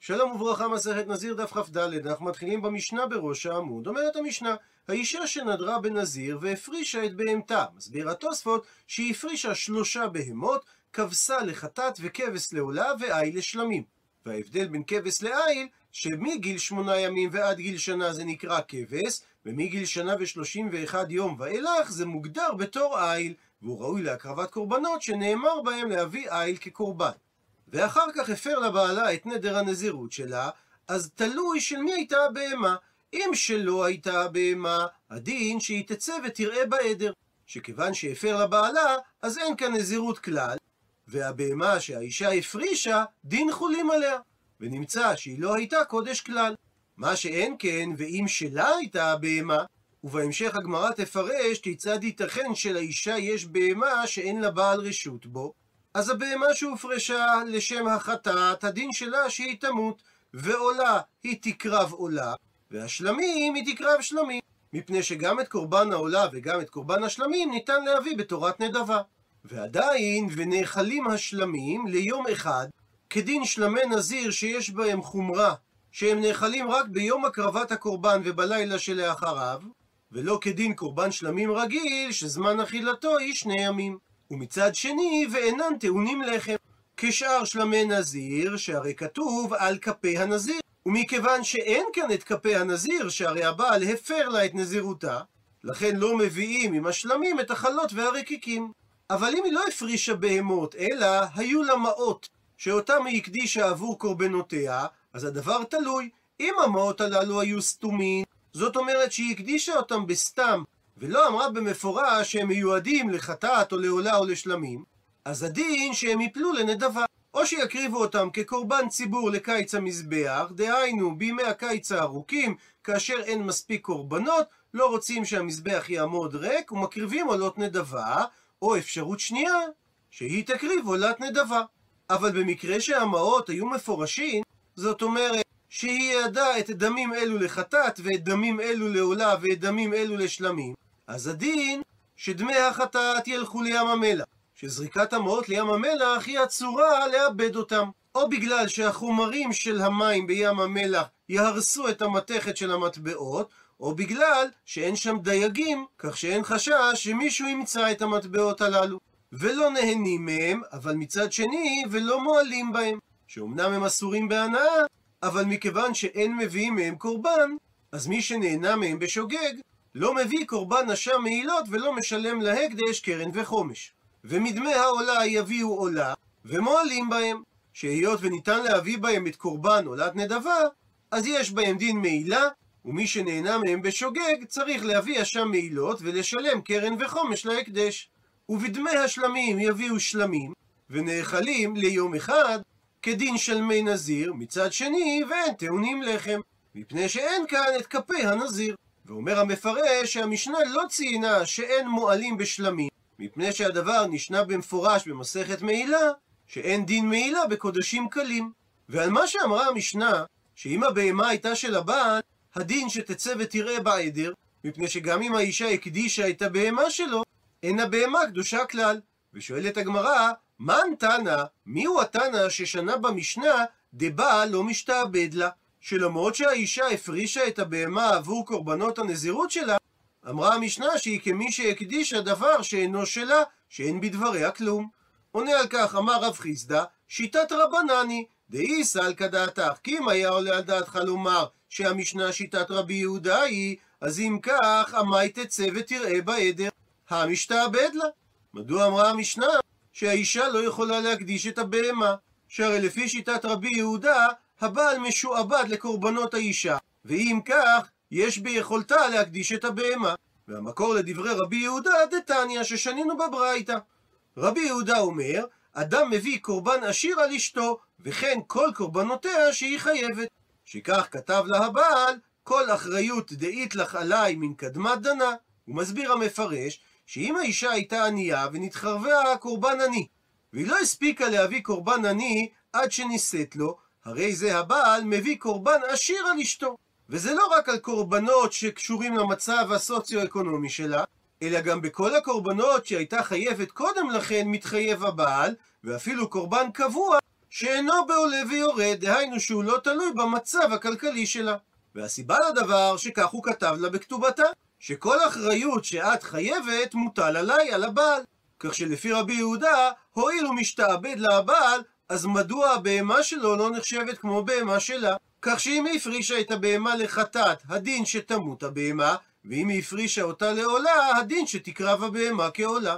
שלום וברכה, מסכת נזיר דף כ"ד, אנחנו מתחילים במשנה בראש העמוד. אומרת המשנה, האישה שנדרה בנזיר והפרישה את בהמתה. מסביר התוספות שהיא הפרישה שלושה בהמות, כבשה לחטאת וכבש לעולה ועיל לשלמים. וההבדל בין כבש לעיל, שמגיל שמונה ימים ועד גיל שנה זה נקרא כבש, ומגיל שנה ושלושים ואחד יום ואילך זה מוגדר בתור עיל, והוא ראוי להקרבת קורבנות שנאמר בהם להביא עיל כקורבן. ואחר כך הפר לבעלה את נדר הנזירות שלה, אז תלוי של מי הייתה הבהמה. אם שלא הייתה הבהמה, הדין שהיא תצא ותראה בעדר. שכיוון שהפר לבעלה, אז אין כאן נזירות כלל, והבהמה שהאישה הפרישה, דין חולים עליה. ונמצא שהיא לא הייתה קודש כלל. מה שאין כן, ואם שלה הייתה הבהמה, ובהמשך הגמרא תפרש כיצד ייתכן שלאישה יש בהמה שאין לה בעל רשות בו, אז הבהמה שהופרשה לשם החטאת, הדין שלה שהיא תמות, ועולה היא תקרב עולה, והשלמים היא תקרב שלמים, מפני שגם את קורבן העולה וגם את קורבן השלמים ניתן להביא בתורת נדבה. ועדיין, ונאכלים השלמים ליום אחד, כדין שלמי נזיר שיש בהם חומרה, שהם נאכלים רק ביום הקרבת הקורבן ובלילה שלאחריו, ולא כדין קורבן שלמים רגיל, שזמן אכילתו היא שני ימים. ומצד שני, ואינן טעונים לחם. כשאר שלמי נזיר, שהרי כתוב על כפי הנזיר. ומכיוון שאין כאן את כפי הנזיר, שהרי הבעל הפר לה את נזירותה, לכן לא מביאים עם השלמים את החלות והרקיקים. אבל אם היא לא הפרישה בהמות, אלא היו לה מעות, שאותם היא הקדישה עבור קורבנותיה, אז הדבר תלוי. אם המעות הללו היו סתומים, זאת אומרת שהיא הקדישה אותם בסתם, ולא אמרה במפורש שהם מיועדים לחטאת או לעולה או לשלמים, אז הדין שהם יפלו לנדבה. או שיקריבו אותם כקורבן ציבור לקיץ המזבח, דהיינו בימי הקיץ הארוכים, כאשר אין מספיק קורבנות, לא רוצים שהמזבח יעמוד ריק, ומקריבים עולות נדבה, או אפשרות שנייה, שהיא תקריב עולת נדבה. אבל במקרה שהמעות היו מפורשים, זאת אומרת שהיא ידעה את דמים אלו לחטאת, ואת דמים אלו לעולה, ואת דמים אלו לשלמים, אז הדין שדמי החטאת ילכו לים המלח. שזריקת המעות לים המלח היא הצורה לאבד אותם. או בגלל שהחומרים של המים בים המלח יהרסו את המתכת של המטבעות, או בגלל שאין שם דייגים, כך שאין חשש שמישהו ימצא את המטבעות הללו. ולא נהנים מהם, אבל מצד שני, ולא מועלים בהם. שאומנם הם אסורים בהנאה, אבל מכיוון שאין מביאים מהם קורבן, אז מי שנהנה מהם בשוגג, לא מביא קורבן נשם מעילות ולא משלם להקדש קרן וחומש. ומדמי העולה יביאו עולה, ומועלים בהם, שהיות וניתן להביא בהם את קורבן עולת נדבה, אז יש בהם דין מעילה, ומי שנהנה מהם בשוגג צריך להביא אשם מעילות ולשלם קרן וחומש להקדש. ובדמי השלמים יביאו שלמים, ונאכלים ליום אחד, כדין של מי נזיר, מצד שני, ואין טעונים לחם, מפני שאין כאן את כפי הנזיר. ואומר המפרש שהמשנה לא ציינה שאין מועלים בשלמים, מפני שהדבר נשנה במפורש במסכת מעילה, שאין דין מעילה בקודשים קלים. ועל מה שאמרה המשנה, שאם הבהמה הייתה של הבעל, הדין שתצא ותראה בעדר, מפני שגם אם האישה הקדישה את הבהמה שלו, אין הבהמה קדושה כלל. ושואלת הגמרא, מן תנא, מיהו התנא ששנה במשנה, דבעל לא משתעבד לה? שלמרות שהאישה הפרישה את הבהמה עבור קורבנות הנזירות שלה, אמרה המשנה שהיא כמי שהקדישה דבר שאינו שלה, שאין בדבריה כלום. עונה על כך אמר רב חיסדא, שיטת רבנני, דאי סלקא דעתך, כי אם היה עולה על דעתך לומר שהמשנה שיטת רבי יהודה היא, אז אם כך, עמי תצא ותראה בעדר, המשתעבד לה. מדוע אמרה המשנה שהאישה לא יכולה להקדיש את הבהמה? שהרי לפי שיטת רבי יהודה, הבעל משועבד לקורבנות האישה, ואם כך, יש ביכולתה להקדיש את הבהמה. והמקור לדברי רבי יהודה דתניא ששנינו בברייתא. רבי יהודה אומר, אדם מביא קורבן עשיר על אשתו, וכן כל קורבנותיה שהיא חייבת. שכך כתב לה הבעל, כל אחריות דאית לך עליי מן קדמת דנה. הוא מסביר המפרש, שאם האישה הייתה ענייה ונתחרבה קורבן עני, והיא לא הספיקה להביא קורבן עני עד שנישאת לו, הרי זה הבעל מביא קורבן עשיר על אשתו. וזה לא רק על קורבנות שקשורים למצב הסוציו-אקונומי שלה, אלא גם בכל הקורבנות שהייתה חייבת קודם לכן מתחייב הבעל, ואפילו קורבן קבוע שאינו בעולה ויורד, דהיינו שהוא לא תלוי במצב הכלכלי שלה. והסיבה לדבר שכך הוא כתב לה בכתובתה, שכל אחריות שאת חייבת מוטל עליי, על הבעל. כך שלפי רבי יהודה, הואיל הוא משתעבד לבעל, אז מדוע הבהמה שלו לא נחשבת כמו בהמה שלה? כך שאם היא הפרישה את הבהמה לחטאת, הדין שתמות הבהמה, ואם היא הפרישה אותה לעולה, הדין שתקרב הבהמה כעולה.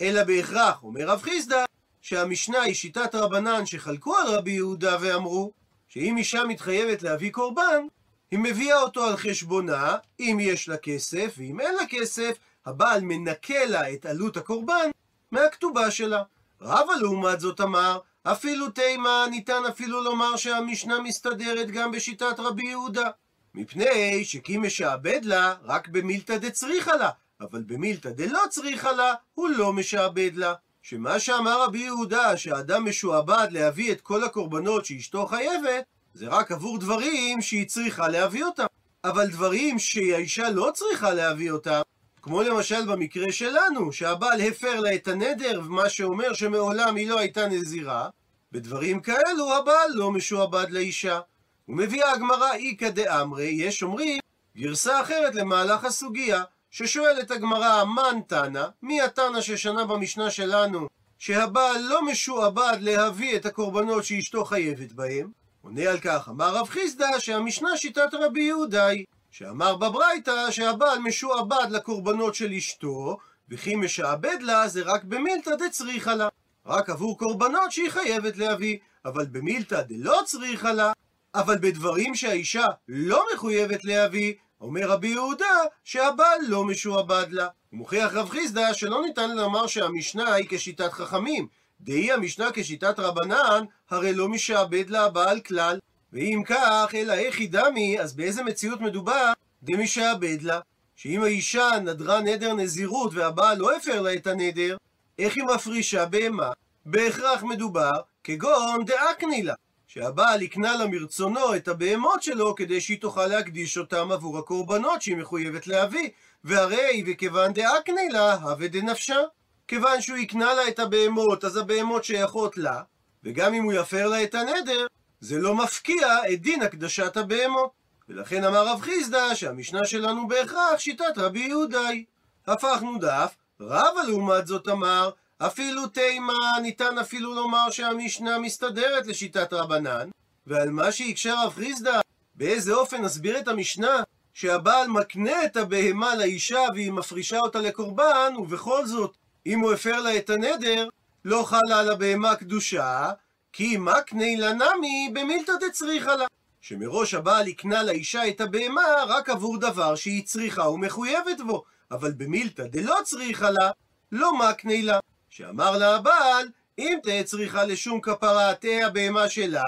אלא בהכרח, אומר רב חיסדא, שהמשנה היא שיטת רבנן שחלקו על רבי יהודה ואמרו, שאם אישה מתחייבת להביא קורבן, היא מביאה אותו על חשבונה, אם יש לה כסף, ואם אין לה כסף, הבעל מנקה לה את עלות הקורבן מהכתובה שלה. רבא לעומת זאת אמר, אפילו תימה ניתן אפילו לומר שהמשנה מסתדרת גם בשיטת רבי יהודה. מפני שכי משעבד לה רק במילתא דצריכה לה, אבל במילתא דלא צריכה לה, הוא לא משעבד לה. שמה שאמר רבי יהודה, שהאדם משועבד להביא את כל הקורבנות שאשתו חייבת, זה רק עבור דברים שהיא צריכה להביא אותם. אבל דברים שהאישה לא צריכה להביא אותם, כמו למשל במקרה שלנו, שהבעל הפר לה את הנדר, מה שאומר שמעולם היא לא הייתה נזירה, בדברים כאלו הבעל לא משועבד לאישה. ומביאה הגמרא איכא דאמרי, יש אומרים גרסה אחרת למהלך הסוגיה, ששואלת הגמרא, מן תנא, מי התנא ששנה במשנה שלנו, שהבעל לא משועבד להביא את הקורבנות שאשתו חייבת בהם? עונה על כך, אמר רב חיסדא שהמשנה שיטת רבי יהודה היא, שאמר בברייתא שהבעל משועבד לקורבנות של אשתו, וכי משעבד לה זה רק במילתא דצריכה לה, רק עבור קורבנות שהיא חייבת להביא, אבל במילתא דלא צריכה לה, אבל בדברים שהאישה לא מחויבת להביא, אומר רבי יהודה שהבעל לא משועבד לה. הוא מוכיח רב חיסדא שלא ניתן לומר שהמשנה היא כשיטת חכמים. דהי המשנה כשיטת רבנן, הרי לא משעבד לה הבעל כלל. ואם כך, אלא איך דמי, אז באיזה מציאות מדובר דמשעבד לה? שאם האישה נדרה נדר נזירות והבעל לא הפר לה את הנדר, איך היא מפרישה בהמה? בהכרח מדובר כגון דאקני לה. שהבעל יקנה לה מרצונו את הבהמות שלו כדי שהיא תוכל להקדיש אותם עבור הקורבנות שהיא מחויבת להביא. והרי וכיוון דאקני לה, הווה דנפשה. כיוון שהוא יקנה לה את הבהמות, אז הבהמות שייכות לה, וגם אם הוא יפר לה את הנדר, זה לא מפקיע את דין הקדשת הבהמות. ולכן אמר רב חיסדא שהמשנה שלנו בהכרח שיטת רבי יהודאי. הפכנו דף, רבא לעומת זאת אמר, אפילו תימה ניתן אפילו לומר שהמשנה מסתדרת לשיטת רבנן, ועל מה שהקשה רב חיסדא, באיזה אופן נסביר את המשנה, שהבעל מקנה את הבהמה לאישה והיא מפרישה אותה לקורבן, ובכל זאת, אם הוא הפר לה את הנדר, לא חלה על הבהמה קדושה, כי מקנה לה נמי במילתא דצריכה לה. שמראש הבעל יקנה לאישה את הבהמה רק עבור דבר שהיא צריכה ומחויבת בו, אבל במילתא דלא צריכה לה, לא מקנה לה. שאמר לה הבעל, אם תהיה צריכה לשום כפרה, תהיה הבהמה שלך,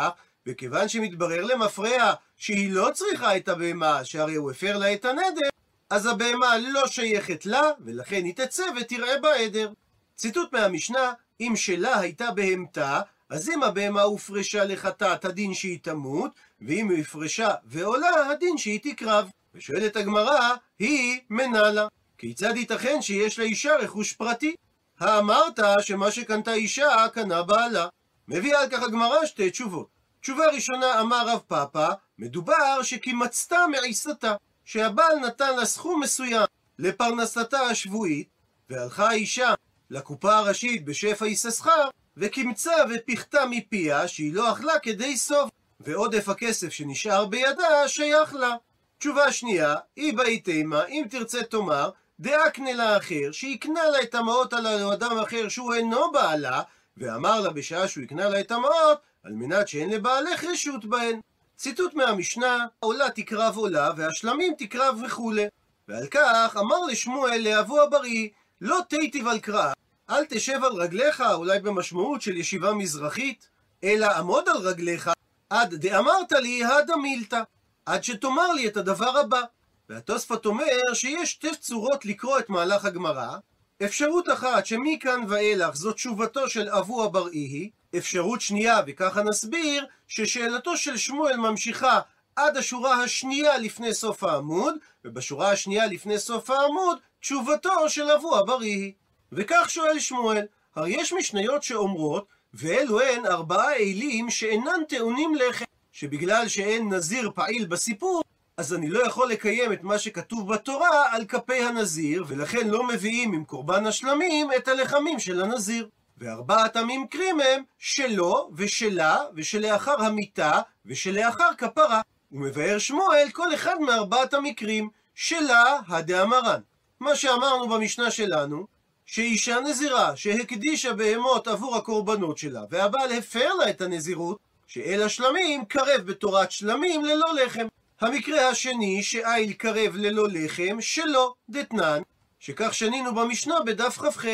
וכיוון שמתברר למפרע שהיא לא צריכה את הבהמה, שהרי הוא הפר לה את הנדר, אז הבהמה לא שייכת לה, ולכן היא תצא ותראה בעדר. ציטוט מהמשנה, אם שלה הייתה בהמתה, אז אם הבהמה הופרשה לחטאת, הדין שהיא תמות, ואם היא הופרשה ועולה, הדין שהיא תקרב. ושואלת הגמרא, היא מנהלה. כיצד ייתכן שיש לאישה רכוש פרטי? האמרת שמה שקנתה אישה, קנה בעלה. מביאה על כך הגמרא שתי תשובות. תשובה ראשונה אמר רב פאפא, מדובר שכי מצתה מעיסתה, שהבעל נתן לה סכום מסוים לפרנסתה השבועית, והלכה האישה לקופה הראשית בשפע יששכר, וקימצה ופיחתה מפיה שהיא לא אכלה כדי סוף, ועודף הכסף שנשאר בידה שייך לה. תשובה שנייה, היא באי תימה, אם תרצה תאמר, דאקנה לה אחר, שיקנה לה את המעות הללו אדם אחר שהוא אינו בעלה, ואמר לה בשעה שהוא יקנה לה את המעות, על מנת שאין לבעלך רשות בהן. ציטוט מהמשנה, עולה תקרב עולה, והשלמים תקרב וכולי. ועל כך אמר לשמואל לאבו הבריא, לא תיטיב על קרא, אל תשב על רגליך, אולי במשמעות של ישיבה מזרחית, אלא עמוד על רגליך, עד דאמרת לי הדה מילתא, עד שתאמר לי את הדבר הבא. והתוספות אומר שיש שתי צורות לקרוא את מהלך הגמרא. אפשרות אחת שמכאן ואילך זו תשובתו של אבו אבראי, אפשרות שנייה, וככה נסביר, ששאלתו של שמואל ממשיכה עד השורה השנייה לפני סוף העמוד, ובשורה השנייה לפני סוף העמוד, תשובתו של אבו אבראי. וכך שואל שמואל, הרי יש משניות שאומרות, ואלו הן ארבעה אלים שאינן טעונים לחם, שבגלל שאין נזיר פעיל בסיפור, אז אני לא יכול לקיים את מה שכתוב בתורה על כפי הנזיר, ולכן לא מביאים עם קורבן השלמים את הלחמים של הנזיר. וארבעת הממקרים הם שלו ושלה ושלאחר המיתה ושלאחר כפרה. ומבאר שמואל כל אחד מארבעת המקרים שלה הדאמרן. מה שאמרנו במשנה שלנו, שאישה נזירה שהקדישה בהמות עבור הקורבנות שלה, והבעל הפר לה את הנזירות, שאל השלמים קרב בתורת שלמים ללא לחם. המקרה השני, שאיל קרב ללא לחם, שלא, דתנן, שכך שנינו במשנה בדף כ"ח,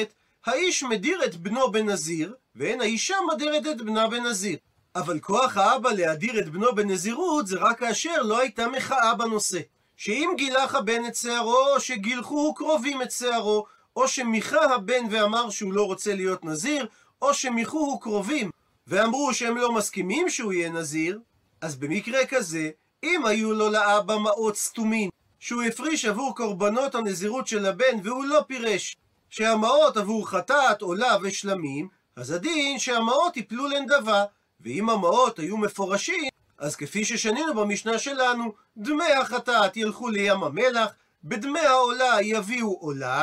האיש מדיר את בנו בנזיר, ואין האישה מדרת את בנה בנזיר. אבל כוח האבא להדיר את בנו בנזירות זה רק כאשר לא הייתה מחאה בנושא. שאם גילח הבן את שערו, שגילחו קרובים את שערו, או שמיכה הבן ואמר שהוא לא רוצה להיות נזיר, או שמיכוהו קרובים ואמרו שהם לא מסכימים שהוא יהיה נזיר, אז במקרה כזה, אם היו לו לאבא מעות סתומים, שהוא הפריש עבור קורבנות הנזירות של הבן והוא לא פירש, שהמעות עבור חטאת, עולה ושלמים, אז הדין שהמעות יפלו לנדבה, ואם המעות היו מפורשים, אז כפי ששנינו במשנה שלנו, דמי החטאת ילכו לים המלח, בדמי העולה יביאו עולה,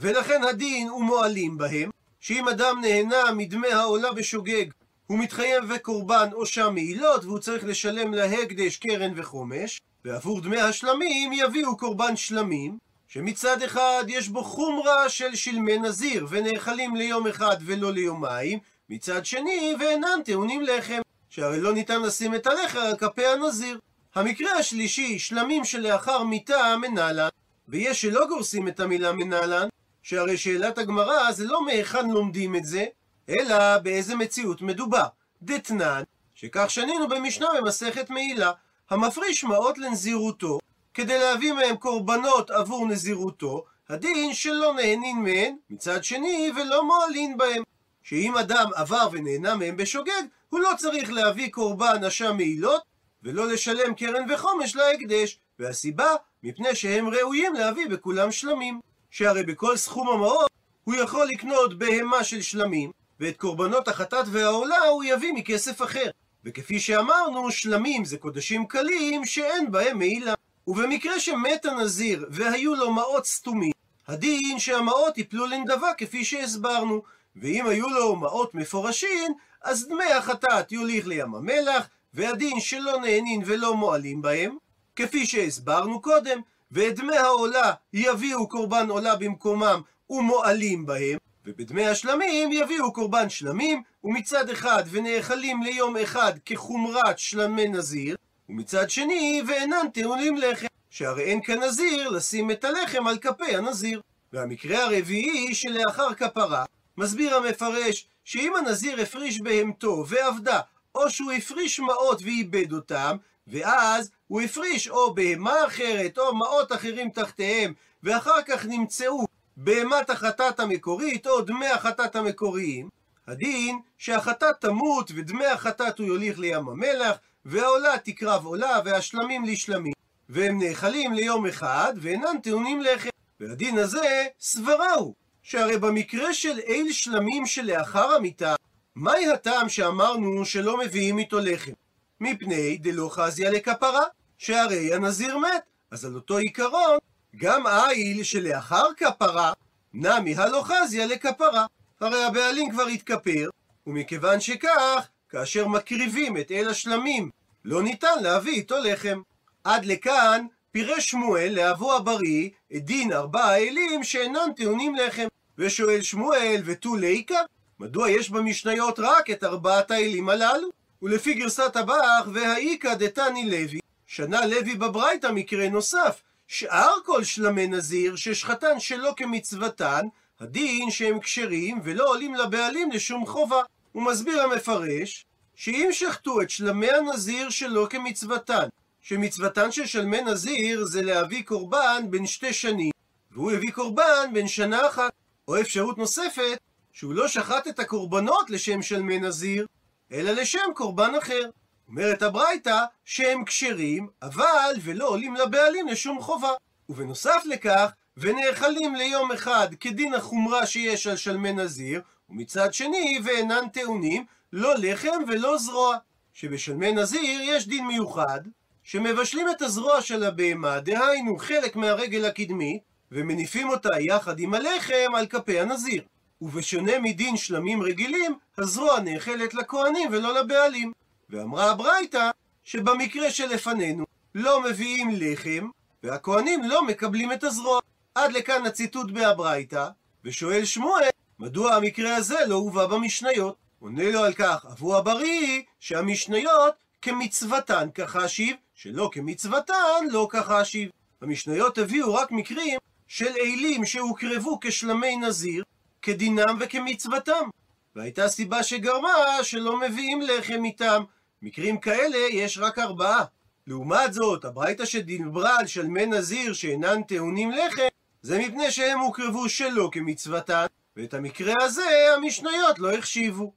ולכן הדין הוא מועלים בהם, שאם אדם נהנה מדמי העולה בשוגג, הוא מתחייב וקורבן או שם מעילות, והוא צריך לשלם להקדש קרן וחומש, ועבור דמי השלמים יביאו קורבן שלמים, שמצד אחד יש בו חומרה של שלמי נזיר, ונאכלים ליום אחד ולא ליומיים, מצד שני ואינם טעונים לחם, שהרי לא ניתן לשים את הלחם על כפי הנזיר. המקרה השלישי, שלמים שלאחר מיתה מנהלן, ויש שלא גורסים את המילה מנהלן, שהרי שאלת הגמרא זה לא מהיכן לומדים את זה, אלא באיזה מציאות מדובר. דתנן, שכך שנינו במשנה במסכת מעילה, המפריש מעות לנזירותו, כדי להביא מהם קורבנות עבור נזירותו, הדין שלא נהנין מהן, מצד שני, ולא מועלין בהם. שאם אדם עבר ונהנה מהם בשוגג, הוא לא צריך להביא קורבן אשם מעילות, ולא לשלם קרן וחומש להקדש, והסיבה, מפני שהם ראויים להביא בכולם שלמים. שהרי בכל סכום המעות הוא יכול לקנות בהמה של שלמים, ואת קורבנות החטאת והעולה הוא יביא מכסף אחר. וכפי שאמרנו, שלמים זה קודשים קלים שאין בהם מעילה. ובמקרה שמת הנזיר והיו לו מעות סתומים, הדין שהמעות יפלו לנדבה כפי שהסברנו. ואם היו לו מעות מפורשים, אז דמי החטאת יוליך לים המלח, והדין שלא נהנין ולא מועלים בהם, כפי שהסברנו קודם, ואת דמי העולה יביאו קורבן עולה במקומם ומועלים בהם, ובדמי השלמים יביאו קורבן שלמים, ומצד אחד ונאכלים ליום אחד כחומרת שלמי נזיר, ומצד שני ואינן טעונים לחם, שהרי אין כנזיר לשים את הלחם על כפי הנזיר. והמקרה הרביעי שלאחר כפרה, מסביר המפרש שאם הנזיר הפריש בהמתו ועבדה, או שהוא הפריש מעות ואיבד אותם, ואז הוא הפריש או בהמה אחרת או מעות אחרים תחתיהם, ואחר כך נמצאו בהמת החטאת המקורית או דמי החטאת המקוריים, הדין שהחטאת תמות ודמי החטאת הוא יוליך לים המלח, והעולה תקרב עולה והשלמים לשלמים, והם נאכלים ליום אחד ואינם טעונים לחם. והדין הזה סברה הוא, שהרי במקרה של איל שלמים שלאחר המיטה, מהי הטעם שאמרנו שלא מביאים איתו לחם? מפני דלא חזיה לכפרה, שהרי הנזיר מת. אז על אותו עיקרון, גם איל שלאחר כפרה, נמי הלא חזיה לכפרה. הרי הבעלים כבר התכפר, ומכיוון שכך, כאשר מקריבים את אל השלמים, לא ניתן להביא איתו לחם. עד לכאן פירש שמואל לאבו הבריא את דין ארבעה אלים שאינם טעונים לחם. ושואל שמואל ותו ליקה, מדוע יש במשניות רק את ארבעת האלים הללו? ולפי גרסת הבח, והאיכא דתני לוי, שנה לוי בברייתא מקרה נוסף, שאר כל שלמי נזיר ששחטן שלא כמצוותן, הדין שהם כשרים ולא עולים לבעלים לשום חובה. הוא מסביר המפרש, שאם שחטו את שלמי הנזיר שלא כמצוותן, שמצוותן של שלמי נזיר זה להביא קורבן בין שתי שנים, והוא הביא קורבן בין שנה אחת. או אפשרות נוספת, שהוא לא שחט את הקורבנות לשם שלמי נזיר, אלא לשם קורבן אחר. אומרת הברייתא שהם כשרים, אבל ולא עולים לבעלים לשום חובה. ובנוסף לכך, ונאכלים ליום אחד כדין החומרה שיש על שלמי נזיר, ומצד שני, ואינן טעונים, לא לחם ולא זרוע. שבשלמי נזיר יש דין מיוחד, שמבשלים את הזרוע של הבהמה, דהיינו חלק מהרגל הקדמית, ומניפים אותה יחד עם הלחם על כפי הנזיר. ובשונה מדין שלמים רגילים, הזרוע נאכלת לכהנים ולא לבעלים. ואמרה הברייתא, שבמקרה שלפנינו לא מביאים לחם, והכהנים לא מקבלים את הזרוע. עד לכאן הציטוט בהברייתא, ושואל שמואל, מדוע המקרה הזה לא הובא במשניות? עונה לו על כך, אבו הבריא, שהמשניות כמצוותן כחשיב, שלא כמצוותן לא כחשיב. המשניות הביאו רק מקרים של אלים שהוקרבו כשלמי נזיר, כדינם וכמצוותם. והייתה סיבה שגרמה שלא מביאים לחם איתם. מקרים כאלה יש רק ארבעה. לעומת זאת, הברייתא שדיברה על שלמי נזיר שאינן טעונים לחם, זה מפני שהם הוקרבו שלא כמצוותן, ואת המקרה הזה המשניות לא החשיבו.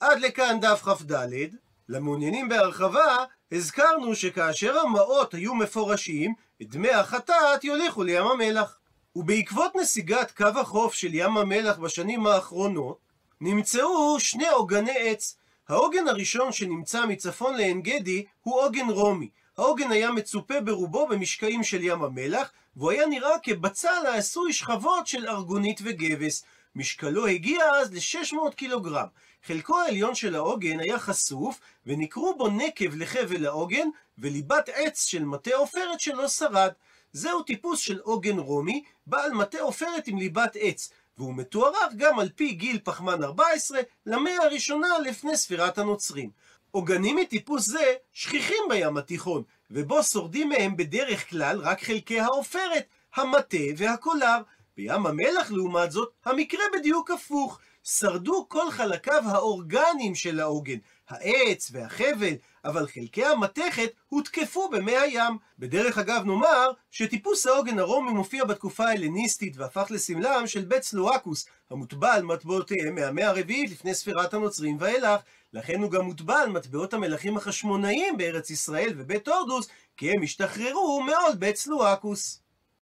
עד לכאן דף כ"ד. למעוניינים בהרחבה, הזכרנו שכאשר המעות היו מפורשים, דמי החטאת יוליכו לים המלח. ובעקבות נסיגת קו החוף של ים המלח בשנים האחרונות, נמצאו שני עוגני עץ. העוגן הראשון שנמצא מצפון לעין גדי הוא עוגן רומי. העוגן היה מצופה ברובו במשקעים של ים המלח, והוא היה נראה כבצל העשוי שכבות של ארגונית וגבס. משקלו הגיע אז ל-600 קילוגרם. חלקו העליון של העוגן היה חשוף, ונקרו בו נקב לחבל העוגן, וליבת עץ של מטה עופרת שלא שרד. זהו טיפוס של עוגן רומי, בעל מטה עופרת עם ליבת עץ, והוא מתוארך גם על פי גיל פחמן 14 למאה הראשונה לפני ספירת הנוצרים. עוגנים מטיפוס זה שכיחים בים התיכון, ובו שורדים מהם בדרך כלל רק חלקי העופרת, המטה והקולר. בים המלח, לעומת זאת, המקרה בדיוק הפוך. שרדו כל חלקיו האורגניים של העוגן, העץ והחבל, אבל חלקי המתכת הותקפו במי הים. בדרך אגב נאמר שטיפוס העוגן הרומי מופיע בתקופה ההלניסטית והפך לסמלם של בית סלואקוס, המוטבע על מטבעותיהם מהמאה הרביעית לפני ספירת הנוצרים ואילך. לכן הוא גם מוטבע על מטבעות המלכים החשמונאיים בארץ ישראל ובית הורדוס, כי הם השתחררו מעול בית סלואקוס.